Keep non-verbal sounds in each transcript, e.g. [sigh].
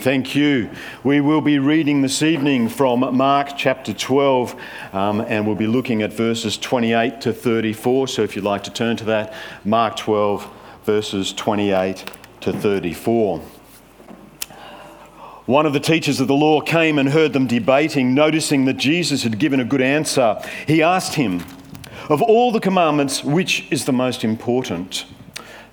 Thank you. We will be reading this evening from Mark chapter 12, um, and we'll be looking at verses 28 to 34. So if you'd like to turn to that, Mark 12, verses 28 to 34. One of the teachers of the law came and heard them debating, noticing that Jesus had given a good answer. He asked him, Of all the commandments, which is the most important?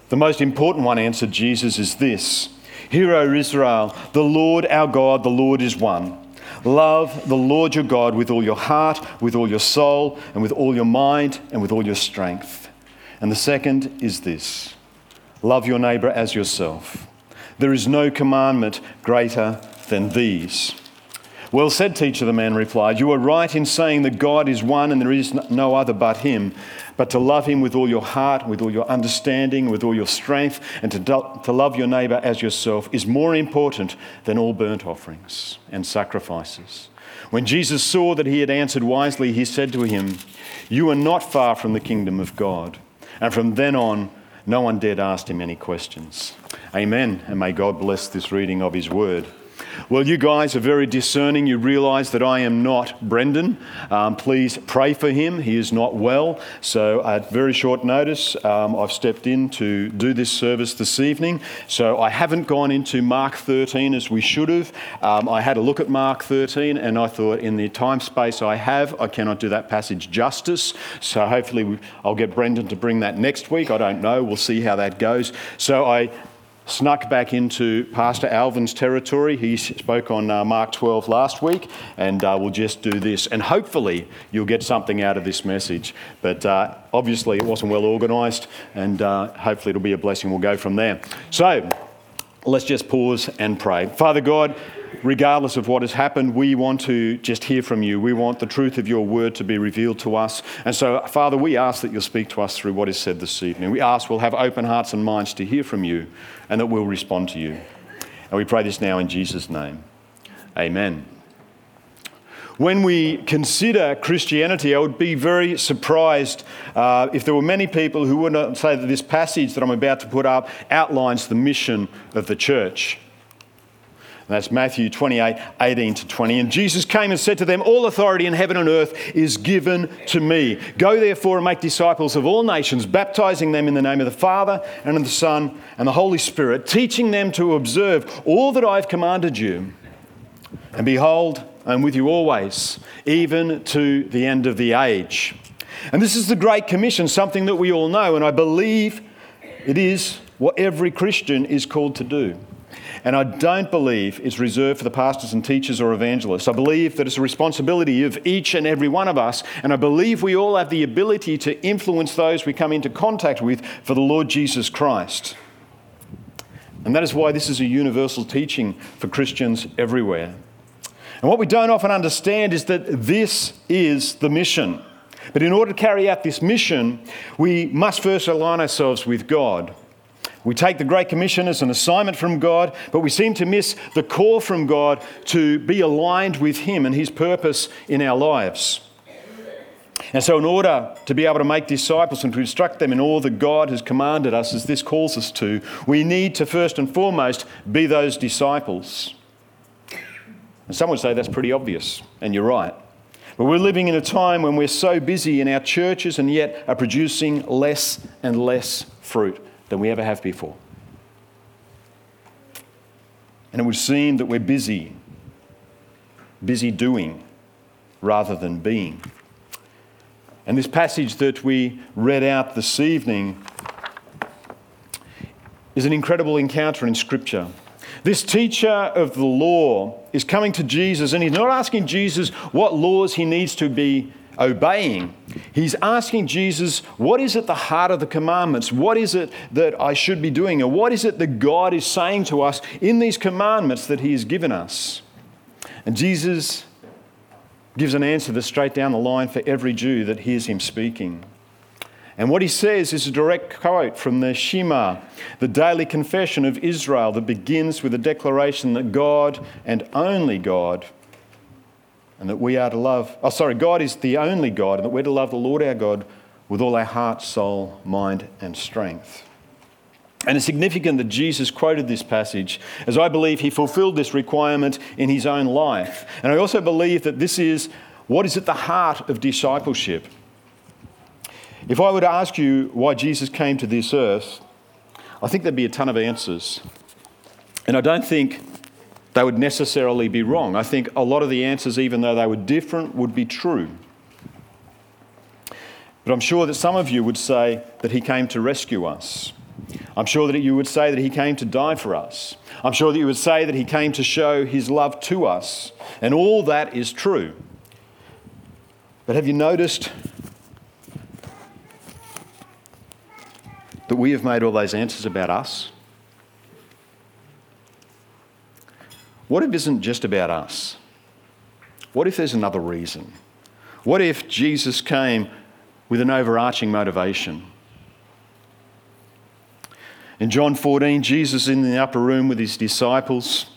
The most important one, answered Jesus, is this. Hear, O Israel, the Lord our God, the Lord is one. Love the Lord your God with all your heart, with all your soul, and with all your mind, and with all your strength. And the second is this love your neighbour as yourself. There is no commandment greater than these. Well said, teacher, the man replied. You are right in saying that God is one and there is no other but Him. But to love Him with all your heart, with all your understanding, with all your strength, and to, do, to love your neighbour as yourself is more important than all burnt offerings and sacrifices. When Jesus saw that he had answered wisely, he said to him, You are not far from the kingdom of God. And from then on, no one dared ask him any questions. Amen. And may God bless this reading of his word. Well, you guys are very discerning. You realize that I am not Brendan. Um, please pray for him. He is not well. So, at very short notice, um, I've stepped in to do this service this evening. So, I haven't gone into Mark 13 as we should have. Um, I had a look at Mark 13 and I thought, in the time space I have, I cannot do that passage justice. So, hopefully, I'll get Brendan to bring that next week. I don't know. We'll see how that goes. So, I snuck back into Pastor Alvin's territory. He spoke on uh, Mark 12 last week, and uh, we'll just do this. And hopefully, you'll get something out of this message. But uh, obviously, it wasn't well organised, and uh, hopefully, it'll be a blessing. We'll go from there. So, let's just pause and pray. Father God, regardless of what has happened, we want to just hear from you. We want the truth of your word to be revealed to us. And so, Father, we ask that you'll speak to us through what is said this evening. We ask we'll have open hearts and minds to hear from you and that we'll respond to you. And we pray this now in Jesus' name. Amen. When we consider Christianity, I would be very surprised uh, if there were many people who would not say that this passage that I'm about to put up outlines the mission of the church. And that's Matthew 28 18 to 20. And Jesus came and said to them, All authority in heaven and earth is given to me. Go therefore and make disciples of all nations, baptizing them in the name of the Father and of the Son and the Holy Spirit, teaching them to observe all that I've commanded you. And behold, I'm with you always, even to the end of the age. And this is the Great Commission, something that we all know, and I believe it is what every Christian is called to do. And I don't believe it's reserved for the pastors and teachers or evangelists. I believe that it's a responsibility of each and every one of us. And I believe we all have the ability to influence those we come into contact with for the Lord Jesus Christ. And that is why this is a universal teaching for Christians everywhere. And what we don't often understand is that this is the mission. But in order to carry out this mission, we must first align ourselves with God. We take the Great Commission as an assignment from God, but we seem to miss the call from God to be aligned with Him and His purpose in our lives. And so, in order to be able to make disciples and to instruct them in all that God has commanded us, as this calls us to, we need to first and foremost be those disciples. And some would say that's pretty obvious, and you're right. But we're living in a time when we're so busy in our churches and yet are producing less and less fruit than we ever have before. And it would seem that we're busy, busy doing rather than being. And this passage that we read out this evening is an incredible encounter in Scripture. This teacher of the law is coming to Jesus and he's not asking Jesus what laws he needs to be obeying. He's asking Jesus, what is at the heart of the commandments? What is it that I should be doing? And what is it that God is saying to us in these commandments that He has given us? And Jesus gives an answer that's straight down the line for every Jew that hears Him speaking. And what he says is a direct quote from the Shema, the daily confession of Israel that begins with a declaration that God and only God and that we are to love, oh, sorry, God is the only God, and that we're to love the Lord our God with all our heart, soul, mind, and strength. And it's significant that Jesus quoted this passage, as I believe he fulfilled this requirement in his own life. And I also believe that this is what is at the heart of discipleship. If I were to ask you why Jesus came to this earth, I think there'd be a ton of answers. And I don't think they would necessarily be wrong. I think a lot of the answers, even though they were different, would be true. But I'm sure that some of you would say that he came to rescue us. I'm sure that you would say that he came to die for us. I'm sure that you would say that he came to show his love to us. And all that is true. But have you noticed that we have made all those answers about us? What if it isn't just about us? What if there's another reason? What if Jesus came with an overarching motivation? In John 14, Jesus in the upper room with his disciples.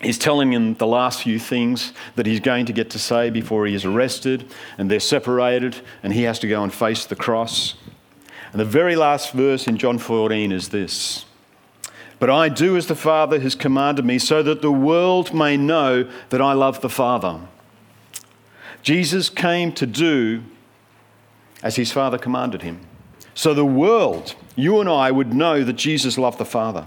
He's telling them the last few things that he's going to get to say before he is arrested, and they're separated, and he has to go and face the cross. And the very last verse in John 14 is this But I do as the Father has commanded me, so that the world may know that I love the Father. Jesus came to do as his Father commanded him. So the world, you and I, would know that Jesus loved the Father.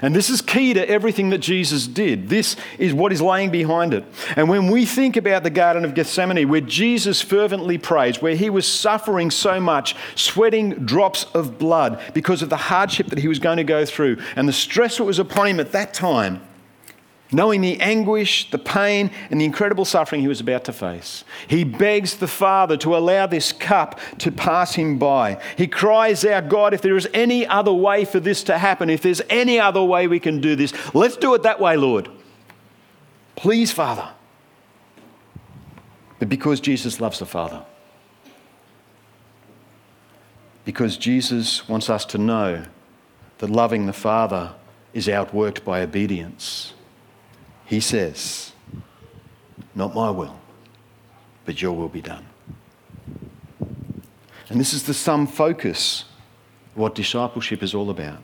And this is key to everything that Jesus did. This is what is laying behind it. And when we think about the Garden of Gethsemane, where Jesus fervently prays, where he was suffering so much, sweating drops of blood because of the hardship that he was going to go through and the stress that was upon him at that time, knowing the anguish, the pain, and the incredible suffering he was about to face. He begs the Father to allow this cup to pass him by. He cries out, God, if there is any other way for this to happen, if there's any other way we can do this, let's do it that way, Lord. Please, Father. But because Jesus loves the Father, because Jesus wants us to know that loving the Father is outworked by obedience he says, Not my will, but your will be done. And this is the sum focus what discipleship is all about.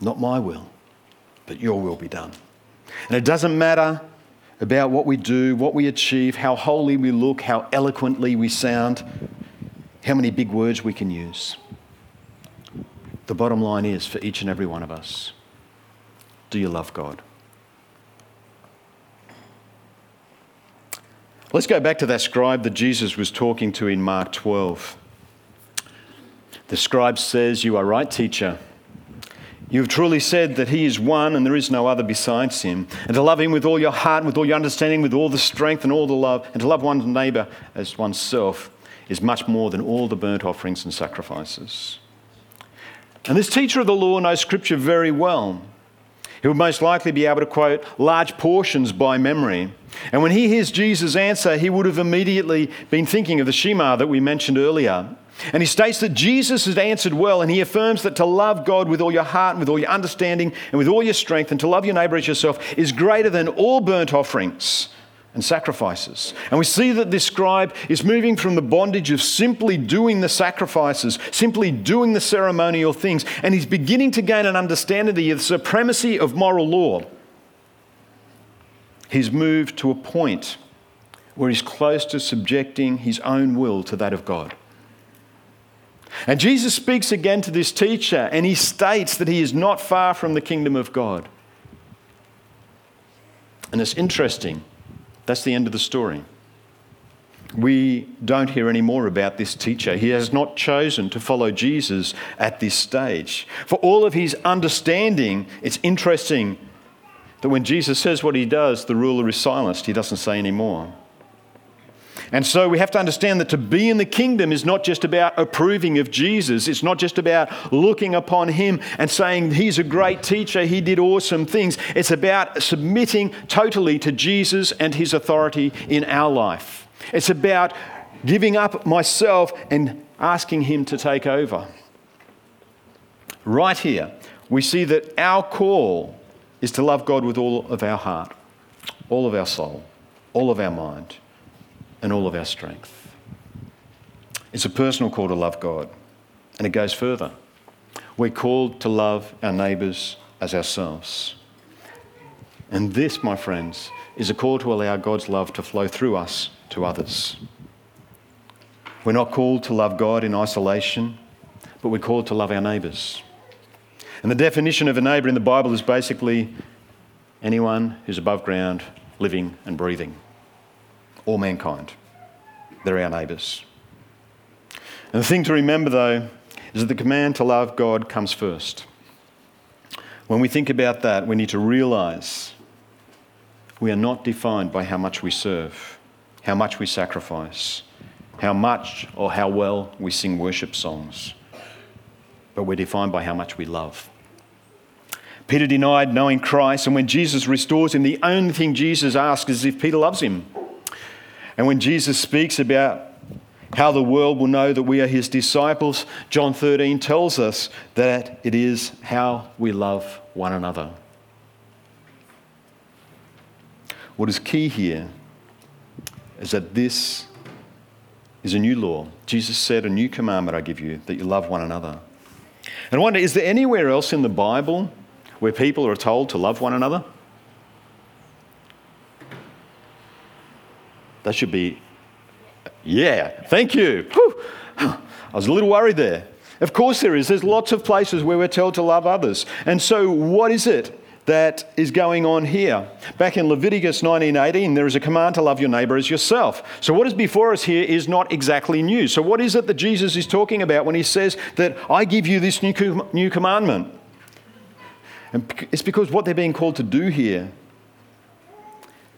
Not my will, but your will be done. And it doesn't matter about what we do, what we achieve, how holy we look, how eloquently we sound, how many big words we can use. The bottom line is for each and every one of us do you love God? Let's go back to that scribe that Jesus was talking to in Mark 12. The scribe says, You are right, teacher. You have truly said that he is one and there is no other besides him. And to love him with all your heart, with all your understanding, with all the strength and all the love, and to love one's neighbour as oneself is much more than all the burnt offerings and sacrifices. And this teacher of the law knows Scripture very well. He would most likely be able to quote large portions by memory. And when he hears Jesus' answer, he would have immediately been thinking of the Shema that we mentioned earlier. And he states that Jesus has answered well, and he affirms that to love God with all your heart, and with all your understanding, and with all your strength, and to love your neighbour as yourself is greater than all burnt offerings and sacrifices. And we see that this scribe is moving from the bondage of simply doing the sacrifices, simply doing the ceremonial things, and he's beginning to gain an understanding of the supremacy of moral law. He's moved to a point where he's close to subjecting his own will to that of God. And Jesus speaks again to this teacher, and he states that he is not far from the kingdom of God. And it's interesting that's the end of the story. We don't hear any more about this teacher. He has not chosen to follow Jesus at this stage. For all of his understanding, it's interesting that when Jesus says what he does, the ruler is silenced. He doesn't say any more. And so we have to understand that to be in the kingdom is not just about approving of Jesus. It's not just about looking upon him and saying, He's a great teacher, he did awesome things. It's about submitting totally to Jesus and his authority in our life. It's about giving up myself and asking him to take over. Right here, we see that our call is to love God with all of our heart, all of our soul, all of our mind and all of our strength. It's a personal call to love God, and it goes further. we're called to love our neighbours as ourselves. And this, my friends, is a call to allow God's love to flow through us to others. We're not called to love God in isolation, but we're called to love our neighbours. And the definition of a neighbour in the Bible is basically anyone who's above ground, living and breathing. All mankind. They're our neighbours. And the thing to remember, though, is that the command to love God comes first. When we think about that, we need to realise we are not defined by how much we serve, how much we sacrifice, how much or how well we sing worship songs, but we're defined by how much we love. Peter denied knowing Christ, and when Jesus restores him, the only thing Jesus asks is if Peter loves him. And when Jesus speaks about how the world will know that we are his disciples, John 13 tells us that it is how we love one another. What is key here is that this is a new law. Jesus said, A new commandment I give you, that you love one another. And I wonder, is there anywhere else in the Bible where people are told to love one another? That should be, yeah, thank you. Whew. I was a little worried there. Of course, there is. There's lots of places where we're told to love others. And so, what is it that is going on here. Back in Leviticus 19:18 there is a command to love your neighbor as yourself. So what is before us here is not exactly new. So what is it that Jesus is talking about when he says that I give you this new new commandment? And it's because what they're being called to do here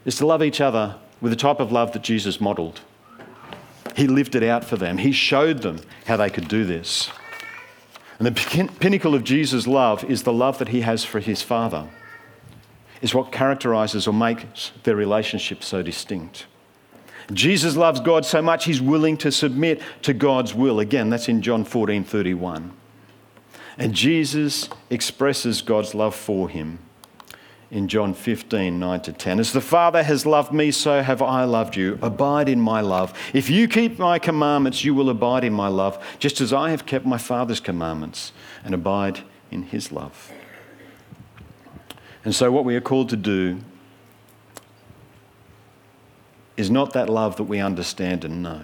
is to love each other with the type of love that Jesus modeled. He lived it out for them. He showed them how they could do this. And the pinnacle of Jesus' love is the love that he has for his Father, is what characterizes or makes their relationship so distinct. Jesus loves God so much he's willing to submit to God's will. Again, that's in John 14 31. And Jesus expresses God's love for him in John 15, 9 to 10. As the Father has loved me, so have I loved you. Abide in my love. If you keep my commandments, you will abide in my love, just as I have kept my Father's commandments and abide in his love. And so, what we are called to do is not that love that we understand and know,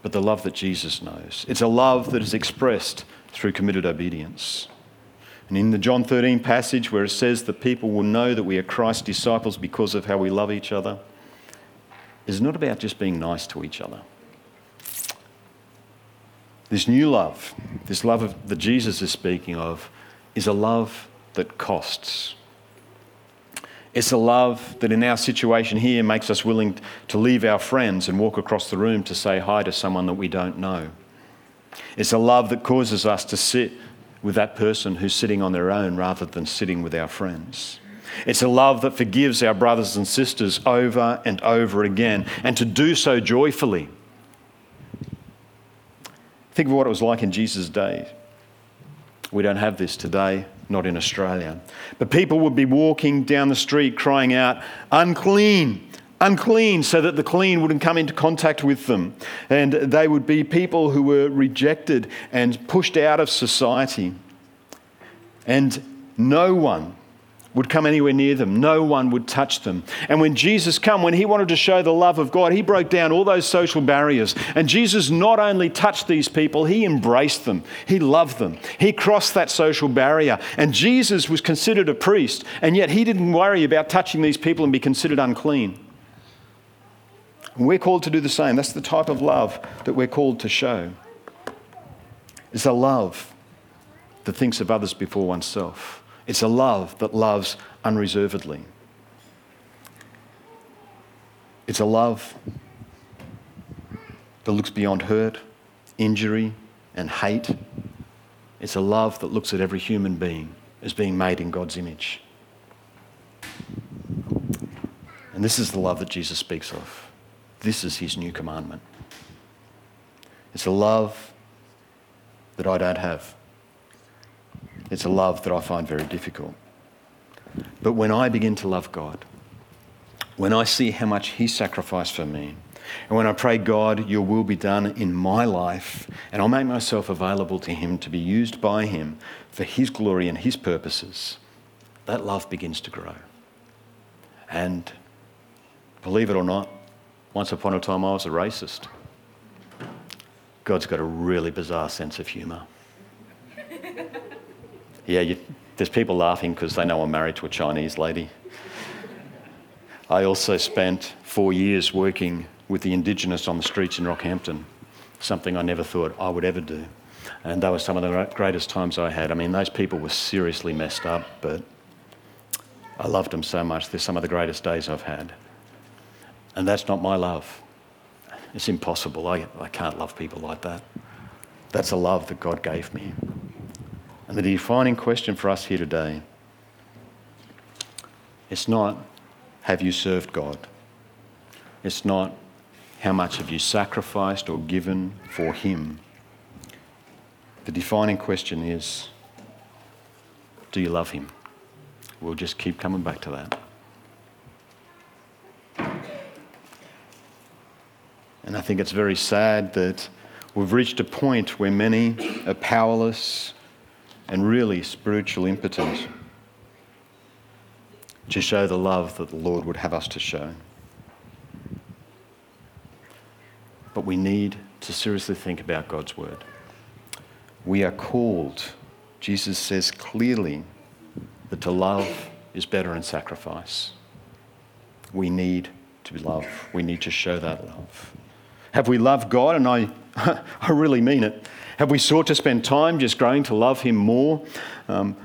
but the love that Jesus knows. It's a love that is expressed through committed obedience. And in the John 13 passage where it says that people will know that we are Christ's disciples because of how we love each other, is not about just being nice to each other. This new love, this love of, that Jesus is speaking of, is a love that costs. It's a love that in our situation here makes us willing to leave our friends and walk across the room to say hi to someone that we don't know. It's a love that causes us to sit with that person who's sitting on their own rather than sitting with our friends. It's a love that forgives our brothers and sisters over and over again, and to do so joyfully. Think of what it was like in Jesus' day. We don't have this today, not in Australia. But people would be walking down the street crying out, unclean, unclean, so that the clean wouldn't come into contact with them. And they would be people who were rejected and pushed out of society. And no one would come anywhere near them. No one would touch them. And when Jesus came, when he wanted to show the love of God, he broke down all those social barriers. And Jesus not only touched these people, he embraced them. He loved them. He crossed that social barrier. And Jesus was considered a priest, and yet he didn't worry about touching these people and be considered unclean. And we're called to do the same. That's the type of love that we're called to show. It's a love that thinks of others before oneself. It's a love that loves unreservedly. It's a love that looks beyond hurt, injury, and hate. It's a love that looks at every human being as being made in God's image. And this is the love that Jesus speaks of. This is his new commandment. It's a love that I don't have. It's a love that I find very difficult. But when I begin to love God, when I see how much He sacrificed for me, And when I pray, God, your will be done in my life, and I'll make myself available to Him to be used by Him for His glory and His purposes, that love begins to grow. And believe it or not, once upon a time I was a racist. God's got a really bizarre sense of humour. [laughs] yeah, you, there's people laughing because they know I'm married to a Chinese lady. I also spent four years working with the Indigenous on the streets in Rockhampton, something I never thought I would ever do. And that was some of the greatest times I had. I mean, those people were seriously messed up, but I loved them so much. They're some of the greatest days I've had. And that's not my love. It's impossible. I, I can't love people like that. That's a love that God gave me. And the defining question for us here today it's not, have you served God? It's not, how much have you sacrificed or given for Him? The defining question is, do you love Him? We'll just keep coming back to that. And I think it's very sad that we've reached a point where many are powerless and really spiritual impotent to show the love that the Lord would have us to show. But we need to seriously think about God's word. We are called, Jesus says clearly, that to love is better than sacrifice. We need to love. We need to show that love. Have we loved God? And I, [laughs] I really mean it. Have we sought to spend time just growing to love Him more? Um,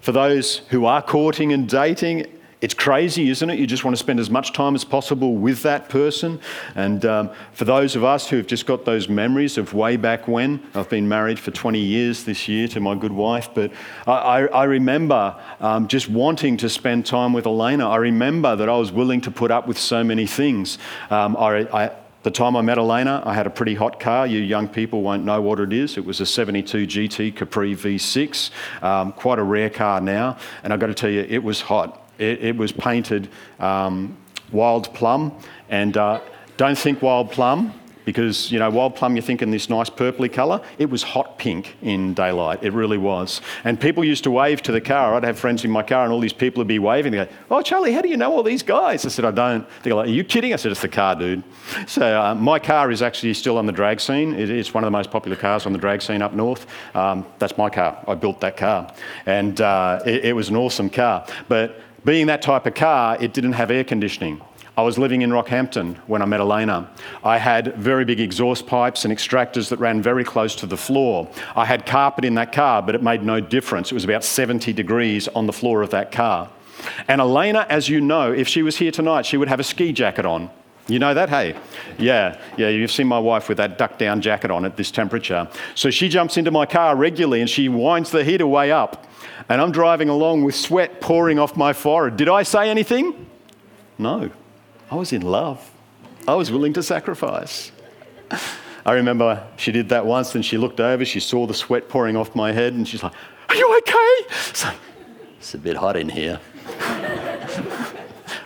for those who are courting and dating, it's crazy, isn't it? You just want to spend as much time as possible with that person. And um, for those of us who've just got those memories of way back when, I've been married for 20 years this year to my good wife, but I, I remember um, just wanting to spend time with Elena. I remember that I was willing to put up with so many things. Um, I, I the time I met Elena, I had a pretty hot car. You young people won't know what it is. It was a 72 GT Capri V6, um, quite a rare car now. And I've got to tell you, it was hot. It, it was painted um, wild plum. And uh, don't think wild plum because you know wild plum you're thinking this nice purpley colour? It was hot pink in daylight. It really was. And people used to wave to the car. I'd have friends in my car and all these people would be waving. They go oh charlie how do you know all these guys? I said i don't. They're like are you kidding? I said it's the car dude. So uh, my car is actually still on the drag scene. It, it's one of the most popular cars on the drag scene up north. Um, that's my car. I built that car. And uh, it, it was an awesome car. But being that type of car it didn't have air conditioning I was living in Rockhampton when I met Elena. I had very big exhaust pipes and extractors that ran very close to the floor. I had carpet in that car, but it made no difference. It was about 70 degrees on the floor of that car. And Elena, as you know, if she was here tonight, she would have a ski jacket on. You know that, hey? Yeah, yeah, you've seen my wife with that duck down jacket on at this temperature. So she jumps into my car regularly and she winds the heater way up. And I'm driving along with sweat pouring off my forehead. Did I say anything? No. I was in love. I was willing to sacrifice. I remember she did that once and she looked over, she saw the sweat pouring off my head, and she's like, Are you okay? So, it's a bit hot in here. [laughs]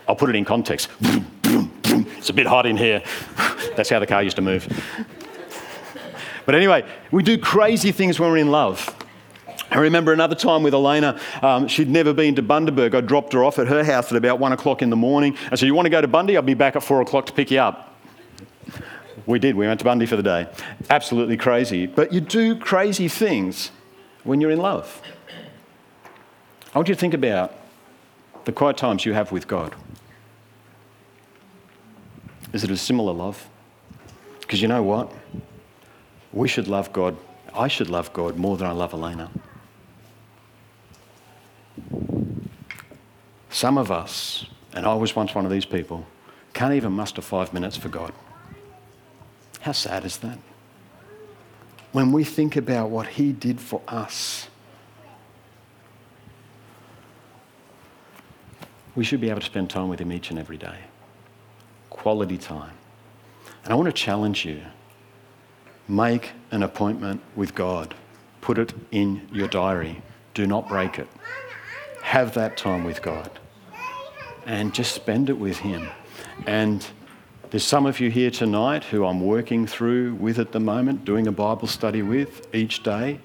I'll put it in context. [laughs] It's a bit hot in here. That's how the car used to move. But anyway, we do crazy things when we're in love. I remember another time with Elena, um, she'd never been to Bundaberg. I dropped her off at her house at about one o'clock in the morning. I said, You want to go to Bundy? I'll be back at four o'clock to pick you up. We did. We went to Bundy for the day. Absolutely crazy. But you do crazy things when you're in love. I want you to think about the quiet times you have with God. Is it a similar love? Because you know what? We should love God. I should love God more than I love Elena. Some of us, and I was once one of these people, can't even muster five minutes for God. How sad is that? When we think about what He did for us, we should be able to spend time with Him each and every day. Quality time. And I want to challenge you make an appointment with God, put it in your diary, do not break it. Have that time with God and just spend it with Him. And There's some of you here tonight who I'm working through with at the moment, doing a Bible study with each day.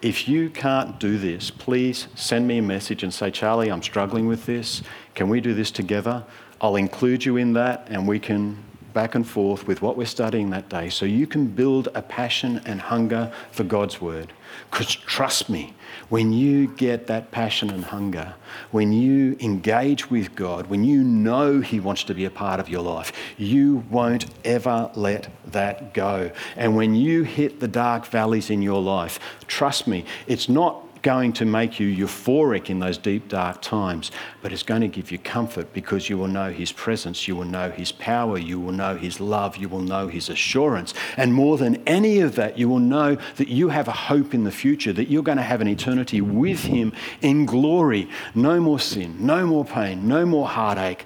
If you can't do this, please send me a message and say, Charlie, I'm struggling with this. Can we do this together? I'll include you in that and we can back and forth with what we're studying that day so you can build a passion and hunger for God's word. Because trust me, when you get that passion and hunger, when you engage with God, when you know He wants to be a part of your life, you won't ever let that go. And when you hit the dark valleys in your life, trust me, it's not going to make you euphoric in those deep, dark times, but it's going to give you comfort because you will know His presence, you will know His power, you will know His love, you will know His assurance. And more than any of that, you will know that you have a hope in the future, that you're going to have an eternity with Him in glory. No more sin, no more pain, no more heartache.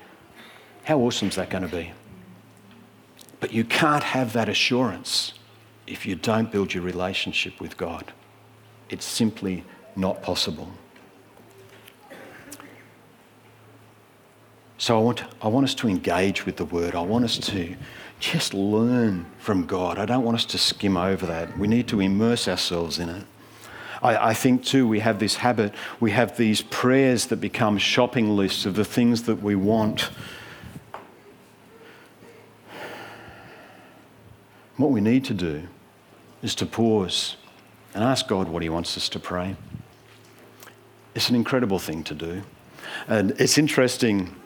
How awesome is that going to be? But you can't have that assurance if you don't build your relationship with God. It's simply not possible. So I want, I want us to engage with the word. I want us to just learn from God. I don't want us to skim over that. We need to immerse ourselves in it. I, I, think, too, we have this habit, we have these prayers that become shopping lists of the things that we want. What we need to do is to pause and ask God what He wants us to pray. It's an incredible thing to do. And it's interesting.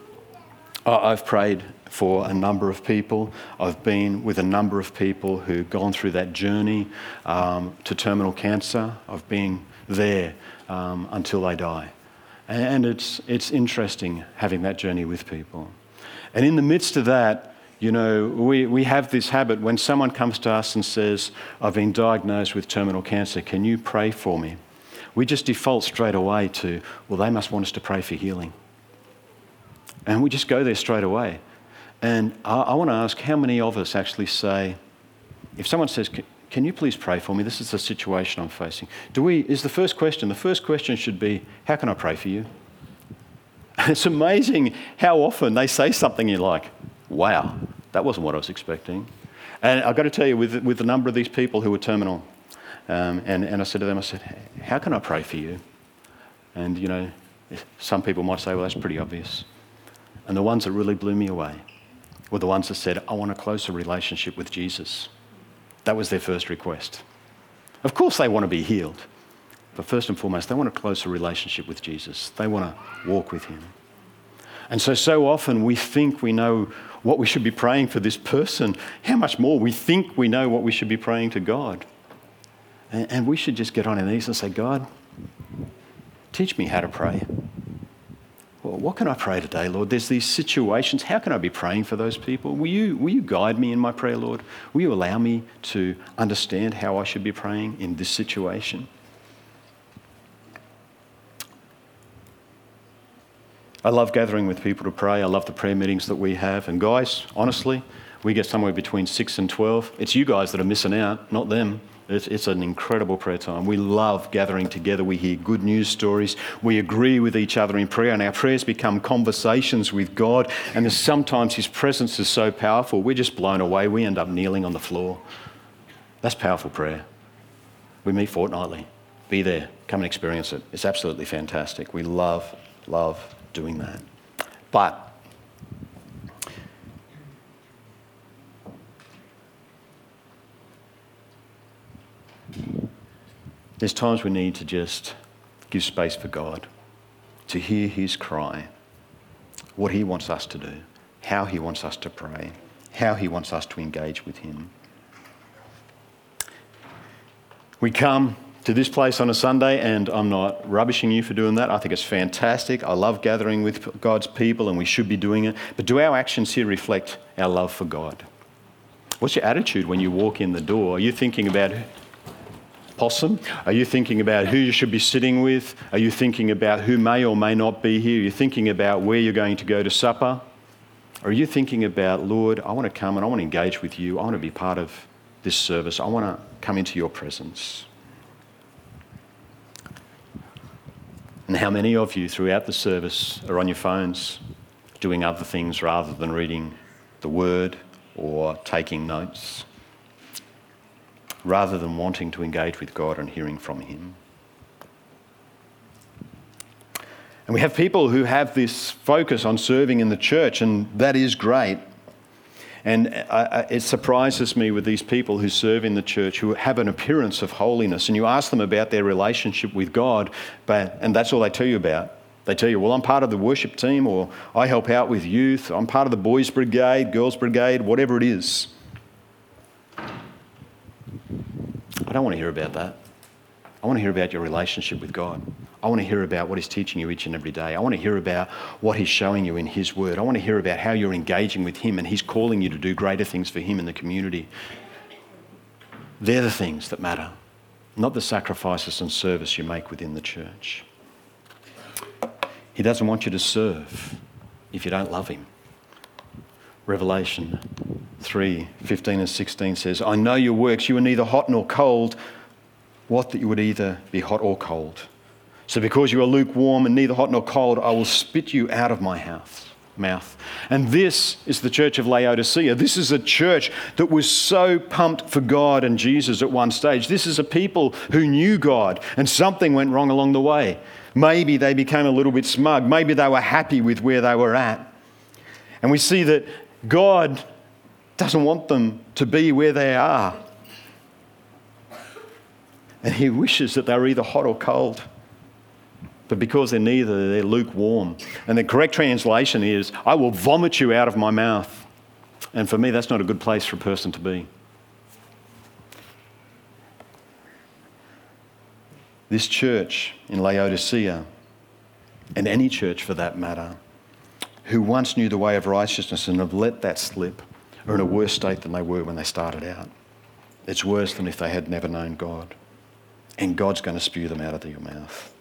I've prayed for a number of people. I've been with a number of people who've gone through that journey um, to terminal cancer. I've been there um, until they die. And it's, it's interesting having that journey with people. And in the midst of that, you know, we, we have this habit when someone comes to us and says, I've been diagnosed with terminal cancer, can you pray for me? We just default straight away to, well, they must want us to pray for healing. And we just go there straight away. And I, I want to ask how many of us actually say, if someone says, can you please pray for me? This is the situation I'm facing. Do we, is the first question, the first question should be, how can I pray for you? [laughs] It's amazing how often they say something you're like, wow, that wasn't what I was expecting. And I've got to tell you, with, with the number of these people who were terminal um, and, and I said to them, I said, How can I pray for you? And, you know, some people might say, Well, that's pretty obvious. And the ones that really blew me away were the ones that said, I want a closer relationship with Jesus. That was their first request. Of course, they want to be healed. But first and foremost, they want a closer relationship with Jesus. They want to walk with Him. And so, so often we think we know what we should be praying for this person. How much more we think we know what we should be praying to God. And, and we should just get on our knees and say, God, teach me how to pray. Well, what can I pray today, Lord? There's these situations. How can I be praying for those people? Will you, will you guide me in my prayer, Lord? Will you allow me to understand how I should be praying in this situation? I love gathering with people to pray. I love the prayer meetings that we have. And guys, honestly, we get somewhere between 6 and 12. It's you guys that are missing out, not them. It's, it's, an incredible prayer time. We love gathering together. We hear good news stories. We agree with each other in prayer, and our prayers become conversations with God. And sometimes His presence is so powerful, we're just blown away. We end up kneeling on the floor. That's powerful prayer. We meet fortnightly. Be there. Come and experience it. It's absolutely fantastic. We love, love doing that. But There's times we need to just give space for God, to hear His cry, what He wants us to do, how He wants us to pray, how He wants us to engage with Him. We come to this place on a Sunday, and I'm not rubbishing you for doing that. I think it's fantastic. I love gathering with God's people, and we should be doing it. But do our actions here reflect our love for God? What's your attitude when you walk in the door? Are you thinking about possum? Are you thinking about who you should be sitting with? Are you thinking about who may or may not be here? Are you thinking about where you're going to go to supper? Or are you thinking about, Lord, I want to come and I want to engage with you. I want to be part of this service. I want to come into your presence. And how many of you throughout the service are on your phones doing other things rather than reading the word, or taking notes rather than wanting to engage with God and hearing from Him. And we have people who have this focus on serving in the church, and that is great. And uh, uh, it surprises me with these people who serve in the church who have an appearance of holiness, and you ask them about their relationship with God, but, and that's all they tell you about. They tell you, well, I'm part of the worship team, or I help out with youth, I'm part of the boys' brigade, girls' brigade, whatever it is. I don't want to hear about that. I want to hear about your relationship with God. I want to hear about what He's teaching you each and every day. I want to hear about what He's showing you in His Word. I want to hear about how you're engaging with Him and He's calling you to do greater things for Him in the community. They're the things that matter, not the sacrifices and service you make within the church. He doesn't want you to serve if you don't love Him. Revelation 3 15 and 16 says, I know your works. You are neither hot nor cold. What that you would either be hot or cold. So, because you are lukewarm and neither hot nor cold, I will spit you out of my house. Mouth. And this is the church of Laodicea. This is a church that was so pumped for God and Jesus at one stage. This is a people who knew God and something went wrong along the way. Maybe they became a little bit smug. Maybe they were happy with where they were at. And we see that God doesn't want them to be where they are. And He wishes that they're either hot or cold. But because they're neither, they're lukewarm. And the correct translation is, I will vomit you out of my mouth. And for me, that's not a good place for a person to be. This church in Laodicea, and any church for that matter, who once knew the way of righteousness and have let that slip, are in a worse state than they were when they started out. It's worse than if they had never known God. And God's going to spew them out of your mouth.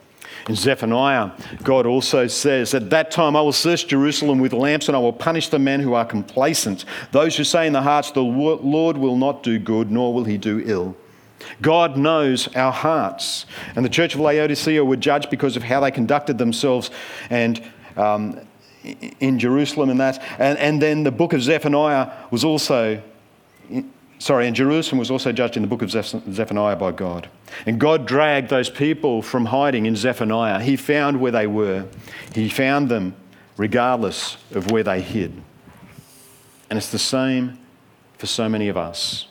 In Zephaniah, God also says, At that time I will search Jerusalem with lamps and I will punish the men who are complacent, those who say in their hearts, The Lord will not do good, nor will he do ill. God knows our hearts. And the church of Laodicea were judged because of how they conducted themselves and um, in Jerusalem and that. And, and then the book of Zephaniah was also Sorry, and Jerusalem was also judged in the book of Zephaniah by God. And God dragged those people from hiding in Zephaniah. He found where they were, He found them regardless of where they hid. And it's the same for so many of us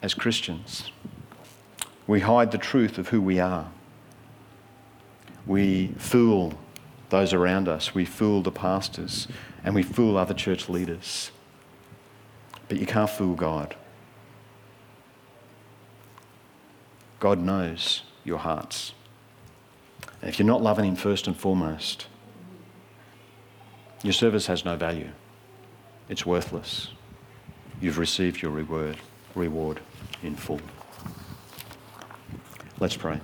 as Christians. We hide the truth of who we are. We fool those around us. We fool the pastors and we fool other church leaders. But you can't fool God. God knows your hearts. And if you're not loving Him first and foremost, your service has no value. It's worthless. You've received your reward, reward in full. Let's pray.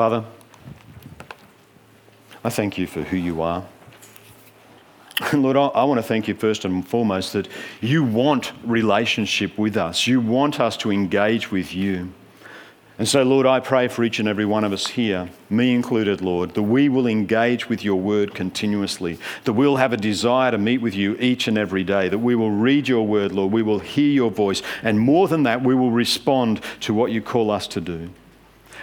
Father, I thank you for who you are. [laughs] Lord, I, want to thank you first and foremost that you want relationship with us. You want us to engage with you. And so, Lord, I pray for each and every one of us here, me included, Lord, that we will engage with your word continuously, that we'll have a desire to meet with you each and every day, that we will read your word, Lord, we will hear your voice, and more than that, we will respond to what you call us to do.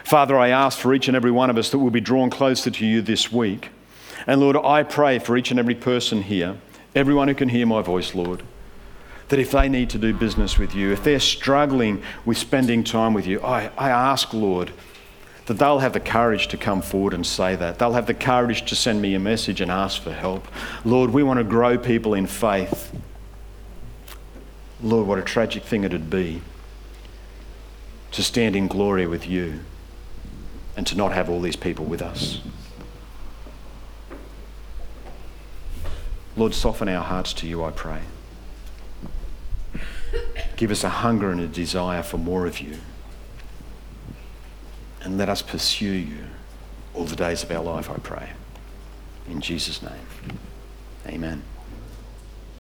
Father, I ask for each and every one of us that will be drawn closer to you this week. And Lord, I pray for each and every person here, everyone who can hear my voice, Lord, that if they need to do business with you, if they're struggling with spending time with you, I, I ask, Lord, that they'll have the courage to come forward and say that. They'll have the courage to send me a message and ask for help. Lord, we want to grow people in faith. Lord, what a tragic thing it'd be to stand in glory with you and to not have all these people with us. Lord, soften our hearts to you, I pray. Give us a hunger and a desire for more of you. And let us pursue you all the days of our life, I pray. In Jesus' name, amen.